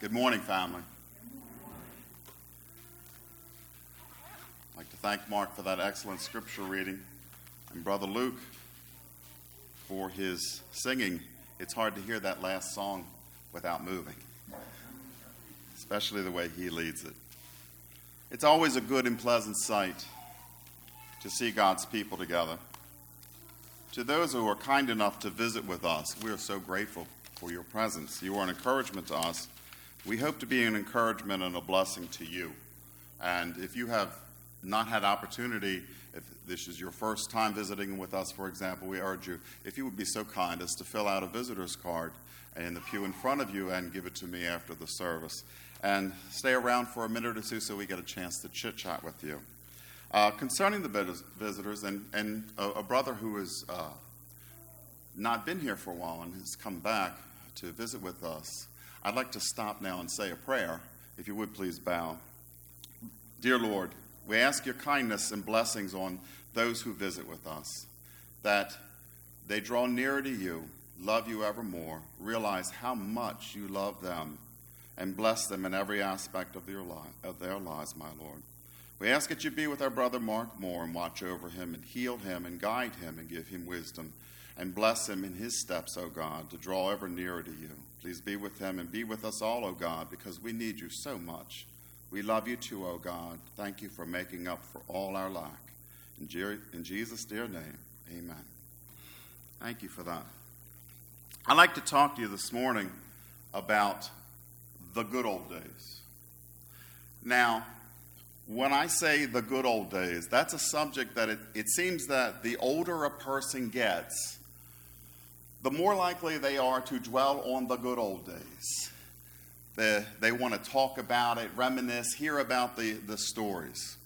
Good morning, family. I'd like to thank Mark for that excellent scripture reading and Brother Luke for his singing. It's hard to hear that last song without moving, especially the way he leads it. It's always a good and pleasant sight to see God's people together. To those who are kind enough to visit with us, we are so grateful for your presence. You are an encouragement to us we hope to be an encouragement and a blessing to you. And if you have not had opportunity, if this is your first time visiting with us, for example, we urge you, if you would be so kind as to fill out a visitor's card in the pew in front of you and give it to me after the service. And stay around for a minute or two so we get a chance to chit chat with you. Uh, concerning the visitors, and, and a, a brother who has uh, not been here for a while and has come back to visit with us, I'd like to stop now and say a prayer. If you would please bow. Dear Lord, we ask your kindness and blessings on those who visit with us, that they draw nearer to you, love you evermore, realize how much you love them, and bless them in every aspect of their, of their lives, my Lord. We ask that you be with our brother Mark Moore and watch over him and heal him and guide him and give him wisdom and bless him in his steps, O God, to draw ever nearer to you. Please be with him and be with us all, O God, because we need you so much. We love you too, O God. Thank you for making up for all our lack. In, in Jesus' dear name, amen. Thank you for that. I'd like to talk to you this morning about the good old days. Now, when I say the good old days, that's a subject that it, it seems that the older a person gets, the more likely they are to dwell on the good old days. They, they want to talk about it, reminisce, hear about the, the stories.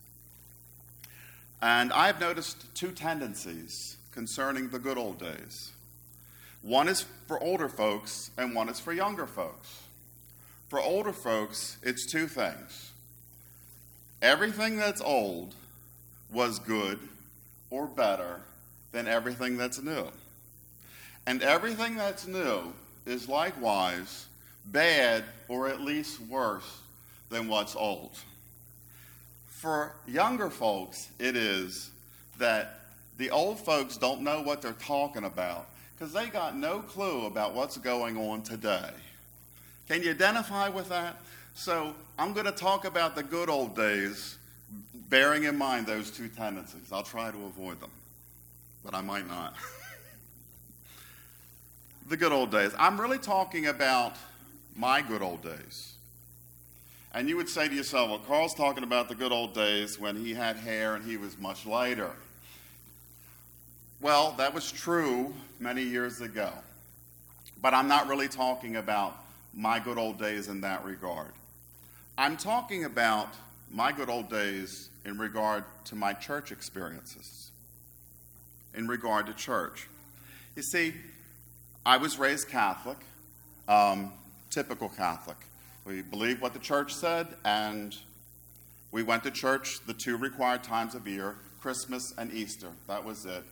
And I've noticed two tendencies concerning the good old days. One is for older folks, and one is for younger folks. For older folks, it's two things. Everything that's old was good or better than everything that's new. And everything that's new is likewise bad or at least worse than what's old. For younger folks, it is that the old folks don't know what they're talking about because they got no clue about what's going on today. Can you identify with that? So I'm going to talk about the good old days, bearing in mind those two tendencies. I'll try to avoid them, but I might not. the good old days. I'm really talking about my good old days. And you would say to yourself, well, Carl's talking about the good old days when he had hair and he was much lighter. Well, that was true many years ago. But I'm not really talking about my good old days in that regard. I'm talking about my good old days in regard to my church experiences, in regard to church. You see, I was raised Catholic, um, typical Catholic. We believed what the church said, and we went to church the two required times of year Christmas and Easter. That was it.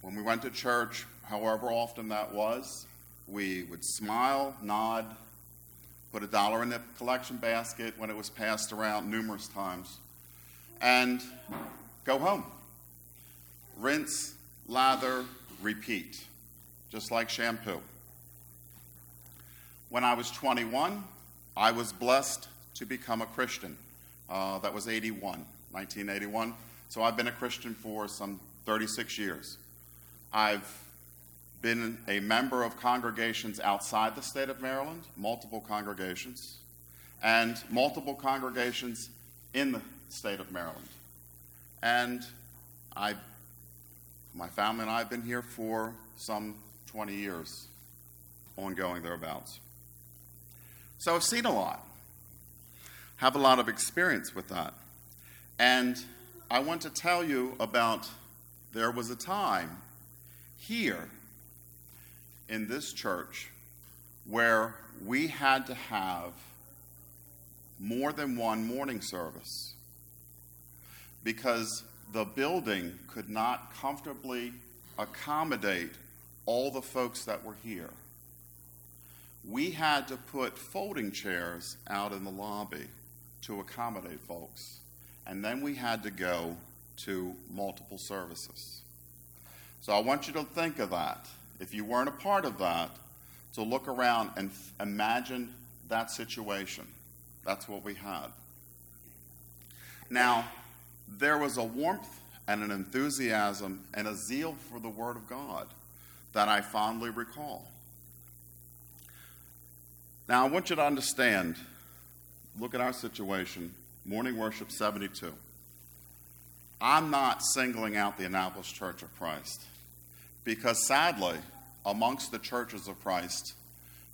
When we went to church, however often that was, we would smile, nod, put a dollar in the collection basket when it was passed around numerous times, and go home. Rinse, lather, repeat just like shampoo. When I was 21, I was blessed to become a Christian. Uh, that was 81, 1981. So I've been a Christian for some 36 years. I've been a member of congregations outside the state of Maryland, multiple congregations, and multiple congregations in the state of Maryland. And I, my family and I have been here for some 20 years, ongoing thereabouts. So I've seen a lot, have a lot of experience with that. And I want to tell you about there was a time here in this church where we had to have more than one morning service because the building could not comfortably accommodate all the folks that were here. we had to put folding chairs out in the lobby to accommodate folks. And then we had to go to multiple services. So I want you to think of that. If you weren't a part of that, to look around and f- imagine that situation. That's what we had. Now, there was a warmth and an enthusiasm and a zeal for the Word of God that I fondly recall. Now, I want you to understand look at our situation morning worship 72. I'm not singling out the Annapolis Church of Christ because sadly, amongst the churches of Christ,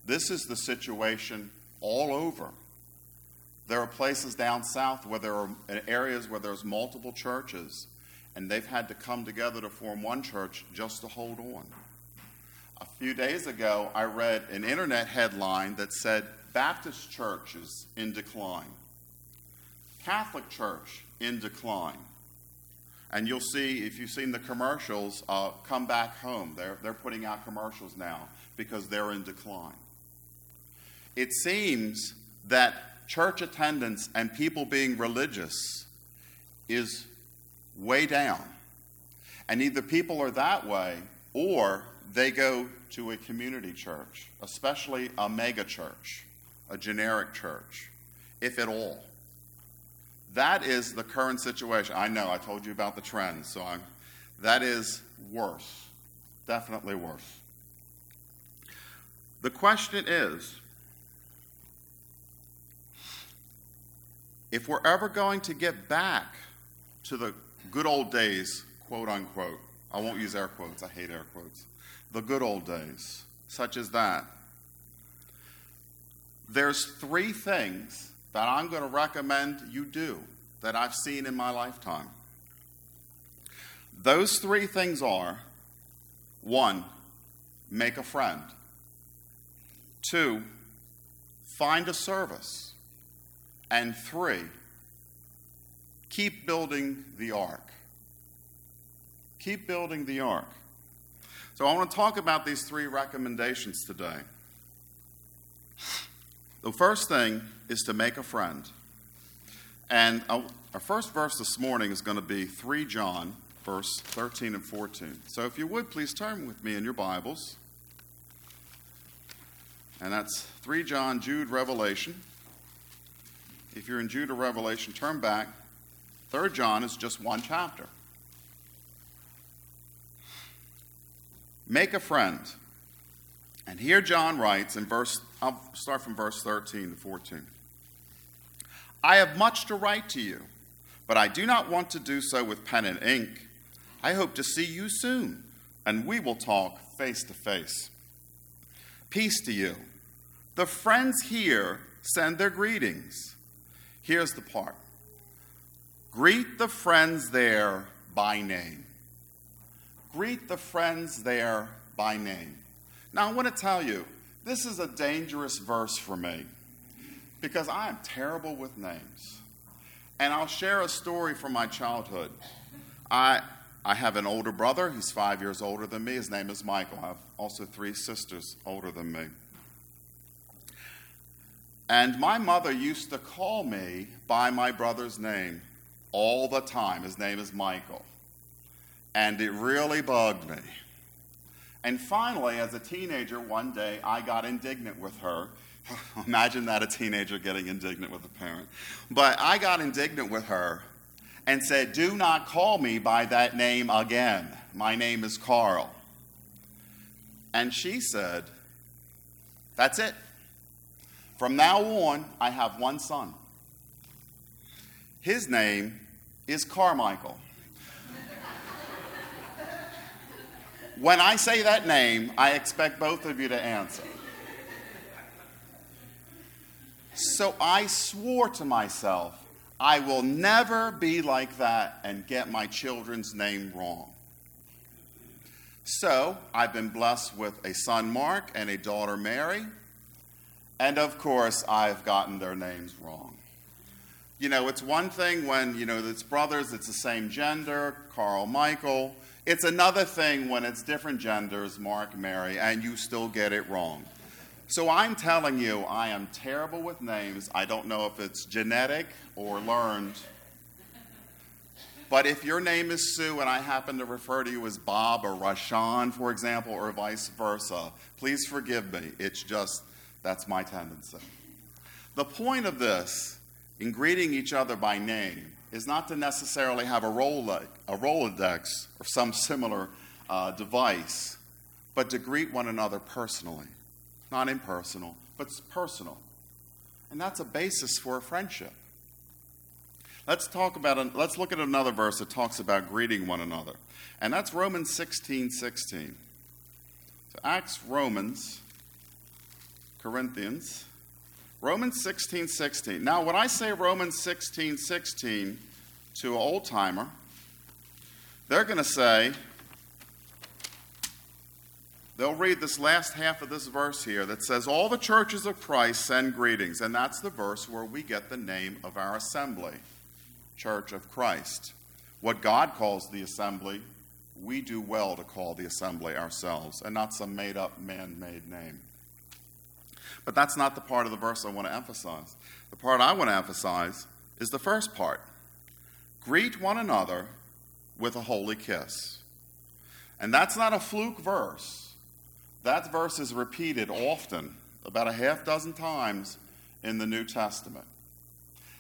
this is the situation all over. There are places down south where there are uh, areas where there's multiple churches, and they've had to come together to form one church just to hold on. A few days ago, I read an internet headline that said Baptist churches in decline, Catholic Church in decline. And you'll see, if you've seen the commercials, uh, come back home. They're, they're putting out commercials now because they're in decline. It seems that church attendance and people being religious is way down. And either people are that way or they go to a community church, especially a mega church, a generic church, if at all. That is the current situation. I know I told you about the trends, so I'm, that is worse, definitely worse. The question is if we're ever going to get back to the good old days, quote unquote, I won't use air quotes, I hate air quotes, the good old days, such as that, there's three things that I'm going to recommend you do that I've seen in my lifetime. Those three things are one, make a friend, two, find a service, and three, keep building the ark. Keep building the ark. So I want to talk about these three recommendations today. The first thing is to make a friend. And uh, our first verse this morning is going to be 3 John, verse 13 and 14. So if you would, please turn with me in your Bibles. And that's 3 John, Jude, Revelation. If you're in Jude or Revelation, turn back. 3 John is just one chapter. Make a friend. And here John writes in verse, I'll start from verse 13 to 14. I have much to write to you, but I do not want to do so with pen and ink. I hope to see you soon, and we will talk face to face. Peace to you. The friends here send their greetings. Here's the part greet the friends there by name. Greet the friends there by name. Now, I want to tell you, this is a dangerous verse for me because I am terrible with names. And I'll share a story from my childhood. I, I have an older brother. He's five years older than me. His name is Michael. I have also three sisters older than me. And my mother used to call me by my brother's name all the time. His name is Michael and it really bugged me. And finally, as a teenager, one day I got indignant with her. Imagine that a teenager getting indignant with a parent. But I got indignant with her and said, Do not call me by that name again. My name is Carl. And she said, That's it. From now on, I have one son. His name is Carmichael. When I say that name, I expect both of you to answer. So I swore to myself, I will never be like that and get my children's name wrong. So I've been blessed with a son, Mark, and a daughter, Mary. And of course, I've gotten their names wrong. You know, it's one thing when, you know, it's brothers, it's the same gender, Carl, Michael. It's another thing when it's different genders, Mark, Mary, and you still get it wrong. So I'm telling you, I am terrible with names. I don't know if it's genetic or learned. But if your name is Sue and I happen to refer to you as Bob or Rashawn, for example, or vice versa, please forgive me. It's just that's my tendency. The point of this, in greeting each other by name, is not to necessarily have a, Rolodex, a Rolodex or some similar uh, device, but to greet one another personally. Not impersonal, but personal. And that's a basis for a friendship. Let's talk about an, let's look at another verse that talks about greeting one another. And that's Romans 16, 16. So Acts, Romans, Corinthians, Romans 16, 16. Now, when I say Romans 16, 16 to an old timer, they're going to say, they'll read this last half of this verse here that says, All the churches of Christ send greetings. And that's the verse where we get the name of our assembly. Church of Christ. What God calls the assembly, we do well to call the assembly ourselves, and not some made up man made name. But that's not the part of the verse I want to emphasize. The part I want to emphasize is the first part greet one another with a holy kiss. And that's not a fluke verse. That verse is repeated often, about a half dozen times in the New Testament.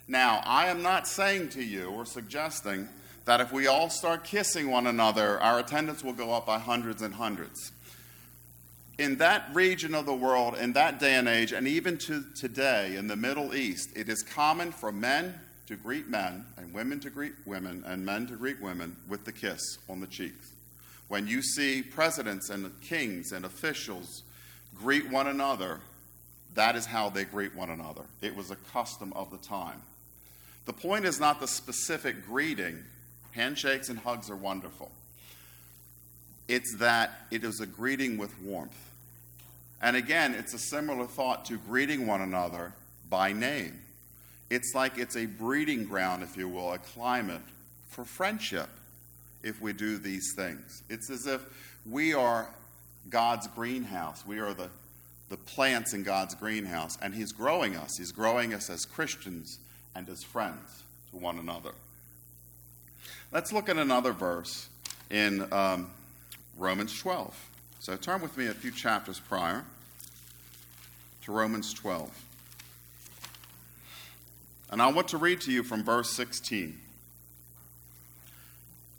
Now, I am not saying to you or suggesting that if we all start kissing one another, our attendance will go up by hundreds and hundreds. In that region of the world, in that day and age, and even to today in the Middle East, it is common for men to greet men, and women to greet women, and men to greet women with the kiss on the cheeks. When you see presidents and kings and officials greet one another, that is how they greet one another. It was a custom of the time. The point is not the specific greeting. Handshakes and hugs are wonderful. It's that it is a greeting with warmth. And again, it's a similar thought to greeting one another by name. It's like it's a breeding ground, if you will, a climate for friendship if we do these things. It's as if we are God's greenhouse. We are the, the plants in God's greenhouse, and He's growing us. He's growing us as Christians and as friends to one another. Let's look at another verse in um, Romans 12. So turn with me a few chapters prior to Romans 12. And I want to read to you from verse 16.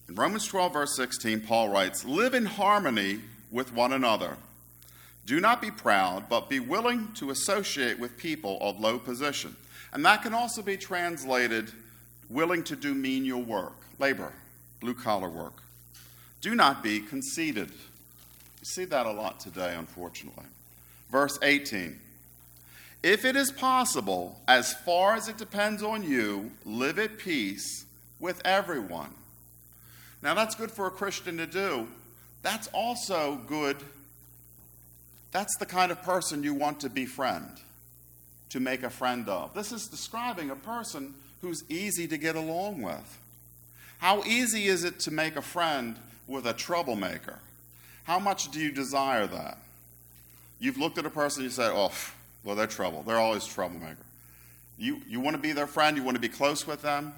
In Romans 12, verse 16, Paul writes, Live in harmony with one another. Do not be proud, but be willing to associate with people of low position. And that can also be translated willing to do menial work, labor, blue collar work. Do not be conceited. You see that a lot today, unfortunately. Verse 18 If it is possible, as far as it depends on you, live at peace with everyone. Now, that's good for a Christian to do. That's also good. That's the kind of person you want to befriend to make a friend of. This is describing a person who's easy to get along with. How easy is it to make a friend with a troublemaker? How much do you desire that? You've looked at a person and you say, oh, well, they're trouble. They're always troublemaker. You, you want to be their friend, you want to be close with them.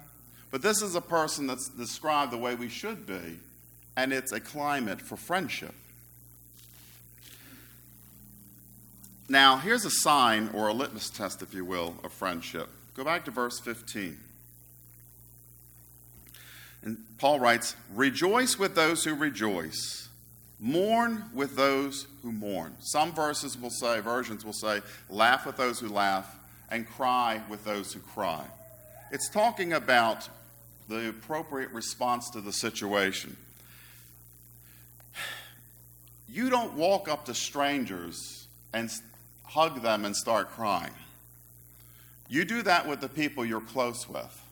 But this is a person that's described the way we should be, and it's a climate for friendship. Now, here's a sign or a litmus test, if you will, of friendship. Go back to verse 15. And Paul writes, Rejoice with those who rejoice, mourn with those who mourn. Some verses will say, versions will say, laugh with those who laugh, and cry with those who cry. It's talking about the appropriate response to the situation. You don't walk up to strangers and hug them and start crying. You do that with the people you're close with.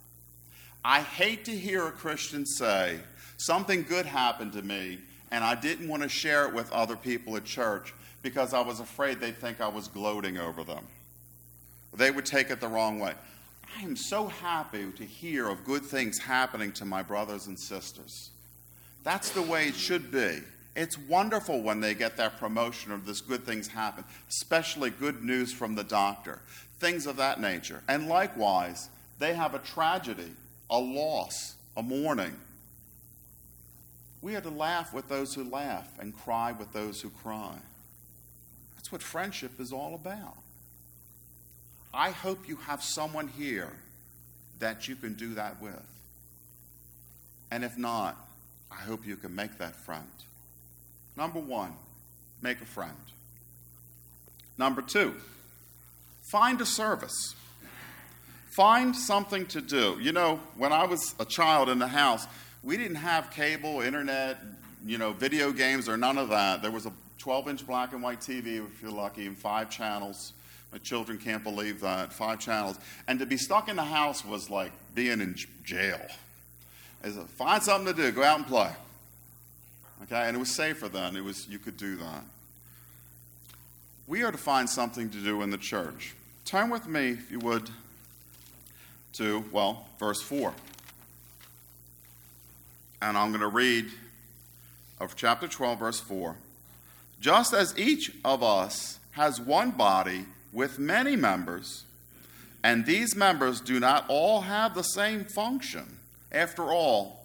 I hate to hear a Christian say, Something good happened to me, and I didn't want to share it with other people at church because I was afraid they'd think I was gloating over them. They would take it the wrong way. I am so happy to hear of good things happening to my brothers and sisters. That's the way it should be. It's wonderful when they get that promotion or this good things happen, especially good news from the doctor, things of that nature. And likewise, they have a tragedy, a loss, a mourning. We are to laugh with those who laugh and cry with those who cry. That's what friendship is all about. I hope you have someone here that you can do that with. And if not, I hope you can make that friend. Number one, make a friend. Number two, find a service. Find something to do. You know, when I was a child in the house, we didn't have cable, internet, you know, video games, or none of that. There was a 12 inch black and white TV, if you're lucky, and five channels. My children can't believe that. Five channels. And to be stuck in the house was like being in jail. Is find something to do, go out and play. Okay, and it was safer then. It was you could do that. We are to find something to do in the church. Turn with me, if you would, to, well, verse 4. And I'm going to read of chapter 12, verse 4. Just as each of us has one body with many members, and these members do not all have the same function. After all,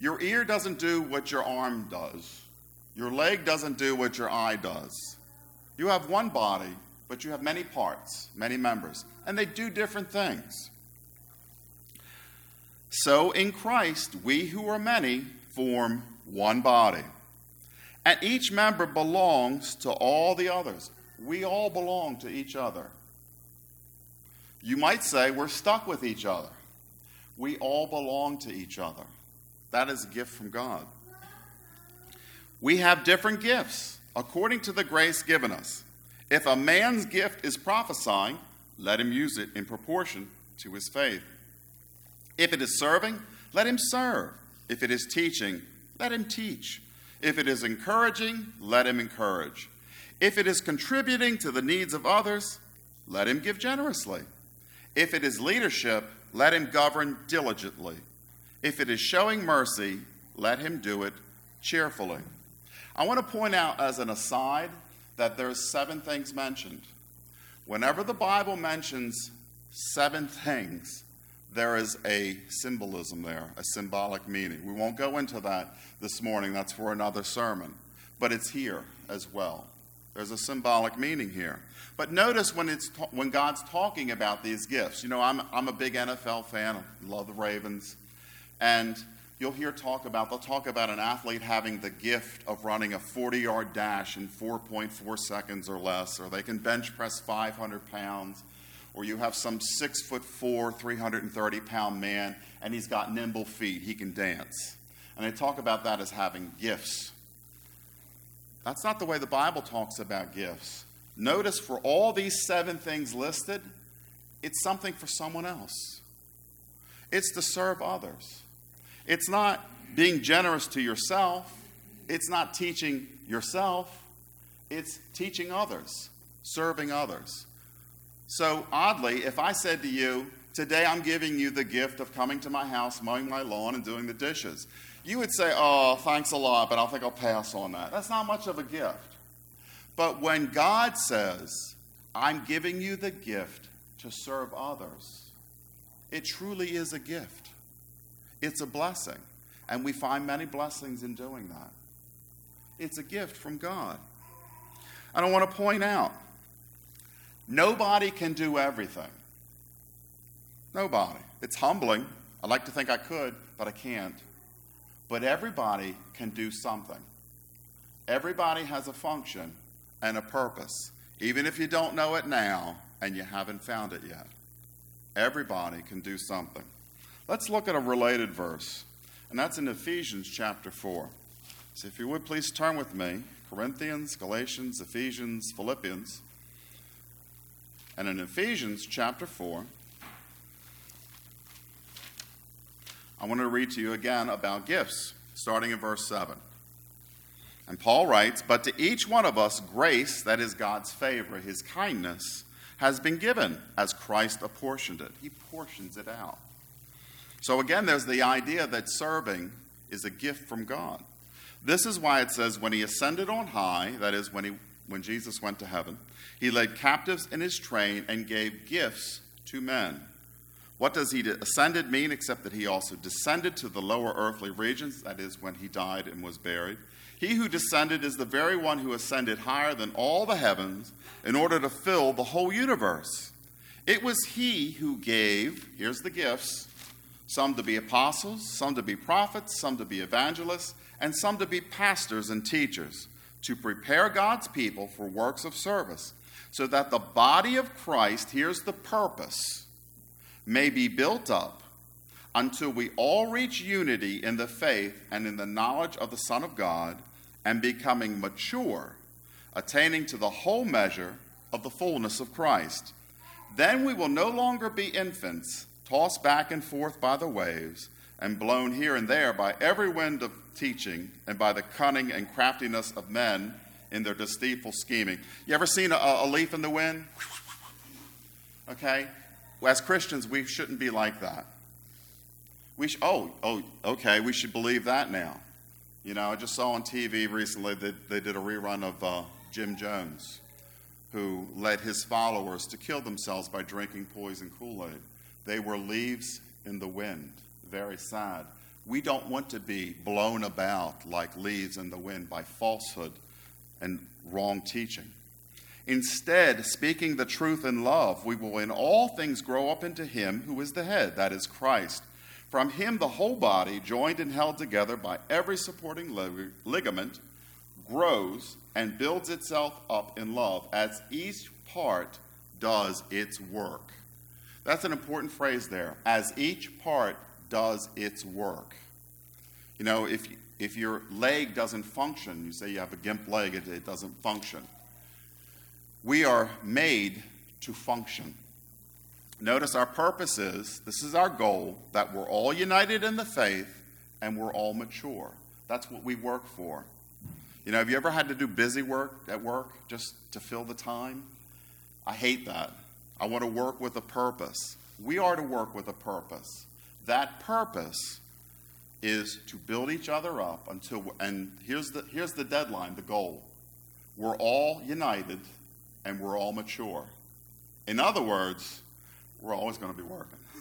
your ear doesn't do what your arm does. Your leg doesn't do what your eye does. You have one body, but you have many parts, many members, and they do different things. So in Christ, we who are many form one body. And each member belongs to all the others. We all belong to each other. You might say we're stuck with each other. We all belong to each other. That is a gift from God. We have different gifts according to the grace given us. If a man's gift is prophesying, let him use it in proportion to his faith. If it is serving, let him serve. If it is teaching, let him teach. If it is encouraging, let him encourage. If it is contributing to the needs of others, let him give generously. If it is leadership, let him govern diligently. If it is showing mercy, let him do it cheerfully. I want to point out as an aside that there's seven things mentioned. Whenever the Bible mentions seven things, there is a symbolism there, a symbolic meaning. We won't go into that this morning, that's for another sermon, but it's here as well. There's a symbolic meaning here. But notice when, it's ta- when God's talking about these gifts. You know, I'm, I'm a big NFL fan, I love the Ravens. And you'll hear talk about, they'll talk about an athlete having the gift of running a 40 yard dash in 4.4 seconds or less, or they can bench press 500 pounds, or you have some six foot four, 330 pound man, and he's got nimble feet, he can dance. And they talk about that as having gifts. That's not the way the Bible talks about gifts. Notice for all these seven things listed, it's something for someone else. It's to serve others. It's not being generous to yourself, it's not teaching yourself, it's teaching others, serving others. So, oddly, if I said to you, Today I'm giving you the gift of coming to my house, mowing my lawn, and doing the dishes, you would say, Oh, thanks a lot, but I think I'll pass on that. That's not much of a gift. But when God says, I'm giving you the gift to serve others, it truly is a gift. It's a blessing. And we find many blessings in doing that. It's a gift from God. And I want to point out nobody can do everything. Nobody. It's humbling. I'd like to think I could, but I can't. But everybody can do something. Everybody has a function and a purpose, even if you don't know it now and you haven't found it yet. Everybody can do something. Let's look at a related verse, and that's in Ephesians chapter 4. So if you would please turn with me Corinthians, Galatians, Ephesians, Philippians. And in Ephesians chapter 4, I want to read to you again about gifts, starting in verse 7. And Paul writes, But to each one of us, grace, that is God's favor, his kindness, has been given as Christ apportioned it. He portions it out. So again, there's the idea that serving is a gift from God. This is why it says, when he ascended on high, that is, when, he, when Jesus went to heaven, he led captives in his train and gave gifts to men. What does he ascended mean except that he also descended to the lower earthly regions, that is, when he died and was buried? He who descended is the very one who ascended higher than all the heavens in order to fill the whole universe. It was he who gave, here's the gifts, some to be apostles, some to be prophets, some to be evangelists, and some to be pastors and teachers, to prepare God's people for works of service, so that the body of Christ, here's the purpose, may be built up until we all reach unity in the faith and in the knowledge of the Son of God and becoming mature, attaining to the whole measure of the fullness of Christ. Then we will no longer be infants, tossed back and forth by the waves, and blown here and there by every wind of teaching and by the cunning and craftiness of men in their deceitful scheming. You ever seen a, a leaf in the wind? Okay? Well, As Christians, we shouldn't be like that. We sh- oh, oh, okay, we should believe that now. You know, I just saw on TV recently that they did a rerun of uh, Jim Jones, who led his followers to kill themselves by drinking poison Kool Aid. They were leaves in the wind. Very sad. We don't want to be blown about like leaves in the wind by falsehood and wrong teaching. Instead, speaking the truth in love, we will in all things grow up into Him who is the head, that is Christ from him, the whole body, joined and held together by every supporting ligament, grows and builds itself up in love as each part does its work. That's an important phrase there. As each part does its work. You know, if, if your leg doesn't function, you say you have a gimp leg, it, it doesn't function. We are made to function. Notice our purpose is this is our goal that we're all united in the faith and we're all mature. That's what we work for. You know, have you ever had to do busy work at work just to fill the time? I hate that. I want to work with a purpose. We are to work with a purpose. That purpose is to build each other up until, and here's the, here's the deadline, the goal. We're all united and we're all mature. In other words, we're always going to be working.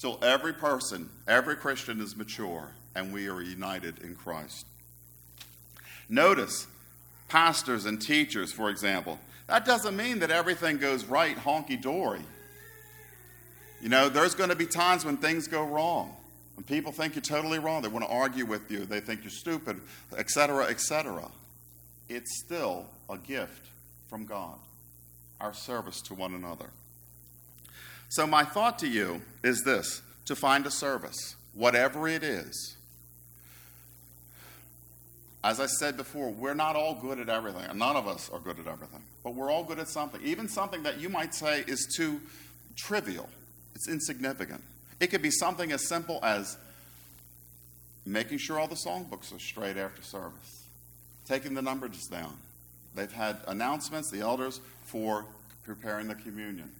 Till every person, every Christian is mature and we are united in Christ. Notice, pastors and teachers, for example, that doesn't mean that everything goes right honky dory. You know, there's going to be times when things go wrong. When people think you're totally wrong, they want to argue with you, they think you're stupid, etc., etc. It's still a gift from God, our service to one another. So, my thought to you is this to find a service, whatever it is. As I said before, we're not all good at everything. None of us are good at everything. But we're all good at something, even something that you might say is too trivial, it's insignificant. It could be something as simple as making sure all the songbooks are straight after service, taking the numbers down. They've had announcements, the elders, for preparing the communion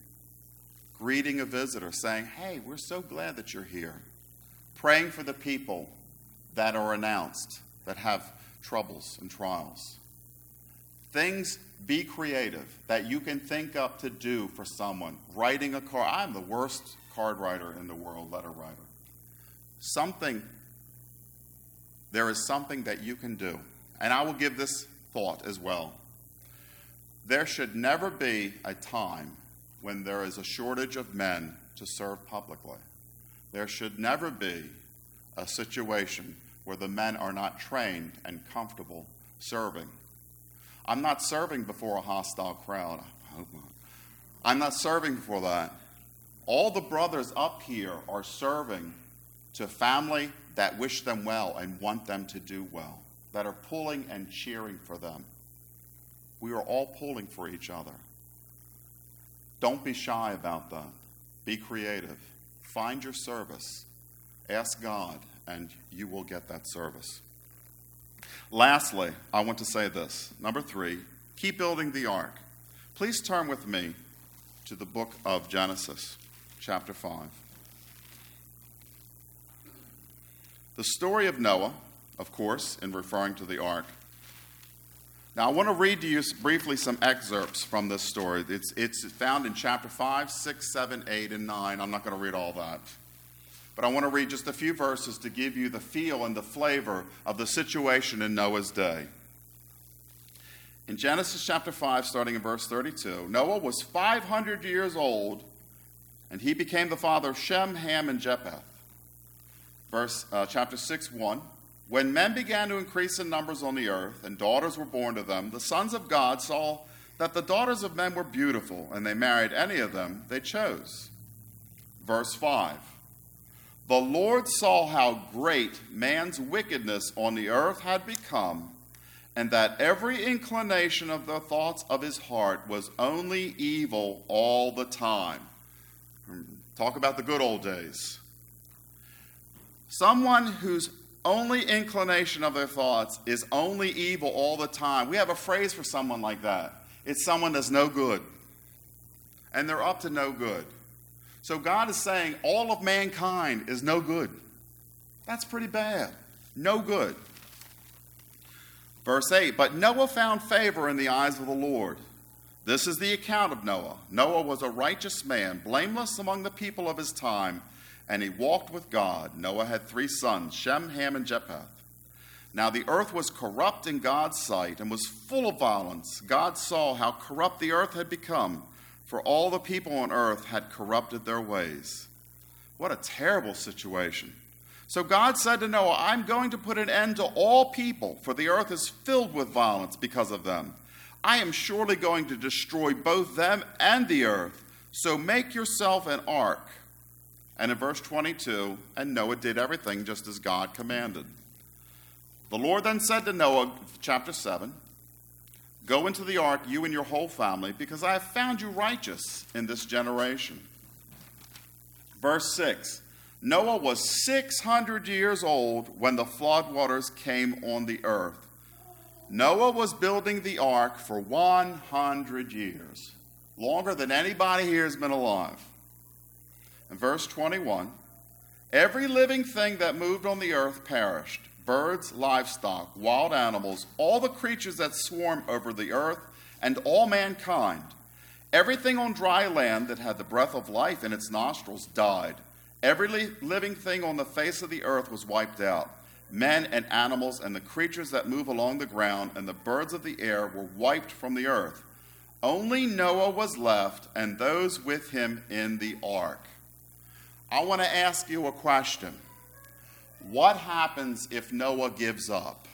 greeting a visitor, saying, Hey, we're so glad that you're here. Praying for the people that are announced that have troubles and trials. Things be creative that you can think up to do for someone. Writing a card. I'm the worst card writer in the world, letter writer. Something, there is something that you can do. And I will give this thought as well. There should never be a time when there is a shortage of men to serve publicly. There should never be a situation where the men are not trained and comfortable serving. I'm not serving before a hostile crowd. I hope not. I'm not serving for that. All the brothers up here are serving to family that wish them well and want them to do well, that are pulling and cheering for them. We are all pulling for each other. Don't be shy about that. Be creative. Find your service. Ask God, and you will get that service. Lastly, I want to say this. Number three, keep building the ark. Please turn with me to the book of Genesis, chapter 5. The story of Noah of course, in referring to the ark. Now, I want to read to you briefly some excerpts from this story. It's, it's found in chapter 5, 6, 7, 8, and 9. I'm not going to read all that. But I want to read just a few verses to give you the feel and the flavor of the situation in Noah's day. In Genesis chapter 5, starting in verse 32, Noah was 500 years old, and he became the father of Shem, Ham, and Japheth. Verse, uh, chapter 6, 1. When men began to increase in numbers on the earth, and daughters were born to them, the sons of God saw that the daughters of men were beautiful, and they married any of them they chose. Verse 5 The Lord saw how great man's wickedness on the earth had become, and that every inclination of the thoughts of his heart was only evil all the time. Talk about the good old days. Someone whose only inclination of their thoughts is only evil all the time. We have a phrase for someone like that it's someone that's no good. And they're up to no good. So God is saying all of mankind is no good. That's pretty bad. No good. Verse 8 But Noah found favor in the eyes of the Lord. This is the account of Noah. Noah was a righteous man, blameless among the people of his time and he walked with God. Noah had three sons Shem, Ham, and Japheth. Now the earth was corrupt in God's sight and was full of violence. God saw how corrupt the earth had become, for all the people on earth had corrupted their ways. What a terrible situation. So God said to Noah, I'm going to put an end to all people, for the earth is filled with violence because of them. I am surely going to destroy both them and the earth. So make yourself an ark and in verse 22, and Noah did everything just as God commanded. The Lord then said to Noah, chapter 7, Go into the ark, you and your whole family, because I have found you righteous in this generation. Verse 6 Noah was 600 years old when the flood waters came on the earth. Noah was building the ark for 100 years, longer than anybody here has been alive. In verse 21, every living thing that moved on the earth perished birds, livestock, wild animals, all the creatures that swarm over the earth, and all mankind. Everything on dry land that had the breath of life in its nostrils died. Every living thing on the face of the earth was wiped out. Men and animals and the creatures that move along the ground and the birds of the air were wiped from the earth. Only Noah was left and those with him in the ark. I want to ask you a question. What happens if Noah gives up?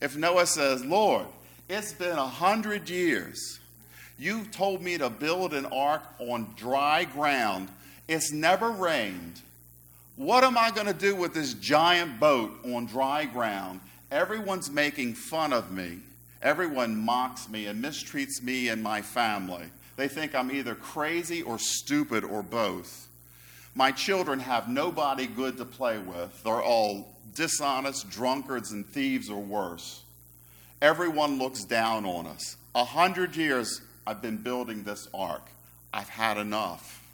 If Noah says, Lord, it's been a hundred years. You told me to build an ark on dry ground. It's never rained. What am I going to do with this giant boat on dry ground? Everyone's making fun of me. Everyone mocks me and mistreats me and my family. They think I'm either crazy or stupid or both. My children have nobody good to play with. They're all dishonest, drunkards, and thieves or worse. Everyone looks down on us. A hundred years I've been building this ark. I've had enough.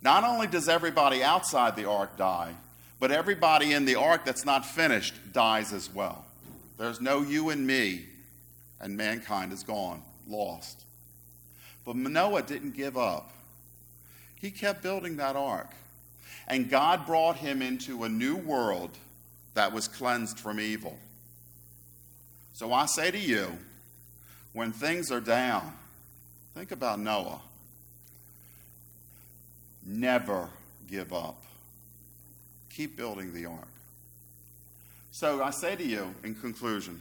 Not only does everybody outside the ark die, but everybody in the ark that's not finished dies as well. There's no you and me, and mankind is gone, lost. But Noah didn't give up. He kept building that ark. And God brought him into a new world that was cleansed from evil. So I say to you, when things are down, think about Noah. Never give up. Keep building the ark. So I say to you, in conclusion,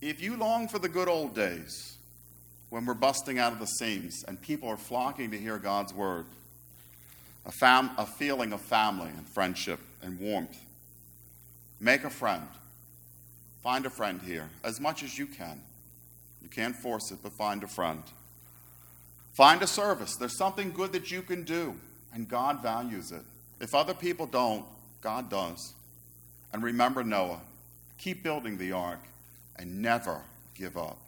if you long for the good old days, when we're busting out of the seams and people are flocking to hear God's word. A, fam- a feeling of family and friendship and warmth. Make a friend. Find a friend here as much as you can. You can't force it, but find a friend. Find a service. There's something good that you can do, and God values it. If other people don't, God does. And remember Noah. Keep building the ark and never give up.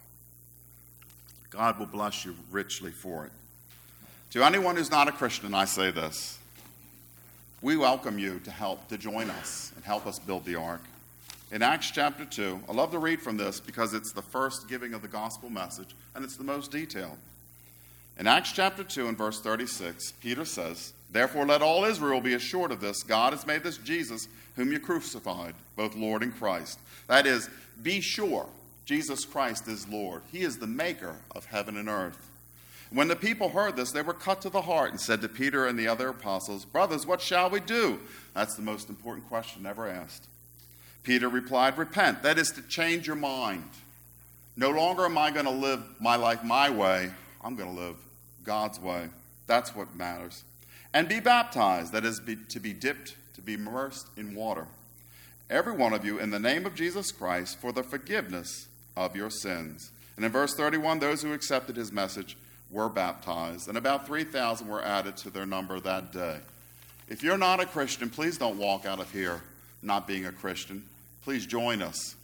God will bless you richly for it. To anyone who's not a Christian, I say this we welcome you to help to join us and help us build the ark. In Acts chapter 2, I love to read from this because it's the first giving of the gospel message and it's the most detailed. In Acts chapter 2 and verse 36, Peter says, Therefore let all Israel be assured of this God has made this Jesus, whom you crucified, both Lord and Christ. That is, be sure Jesus Christ is Lord. He is the maker of heaven and earth. When the people heard this, they were cut to the heart and said to Peter and the other apostles, Brothers, what shall we do? That's the most important question ever asked. Peter replied, Repent. That is to change your mind. No longer am I going to live my life my way, I'm going to live God's way. That's what matters. And be baptized. That is be, to be dipped, to be immersed in water. Every one of you in the name of Jesus Christ for the forgiveness of your sins. And in verse 31, those who accepted his message were baptized, and about 3,000 were added to their number that day. If you're not a Christian, please don't walk out of here not being a Christian. Please join us.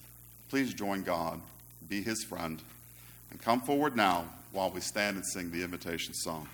Please join God. Be his friend. And come forward now while we stand and sing the invitation song.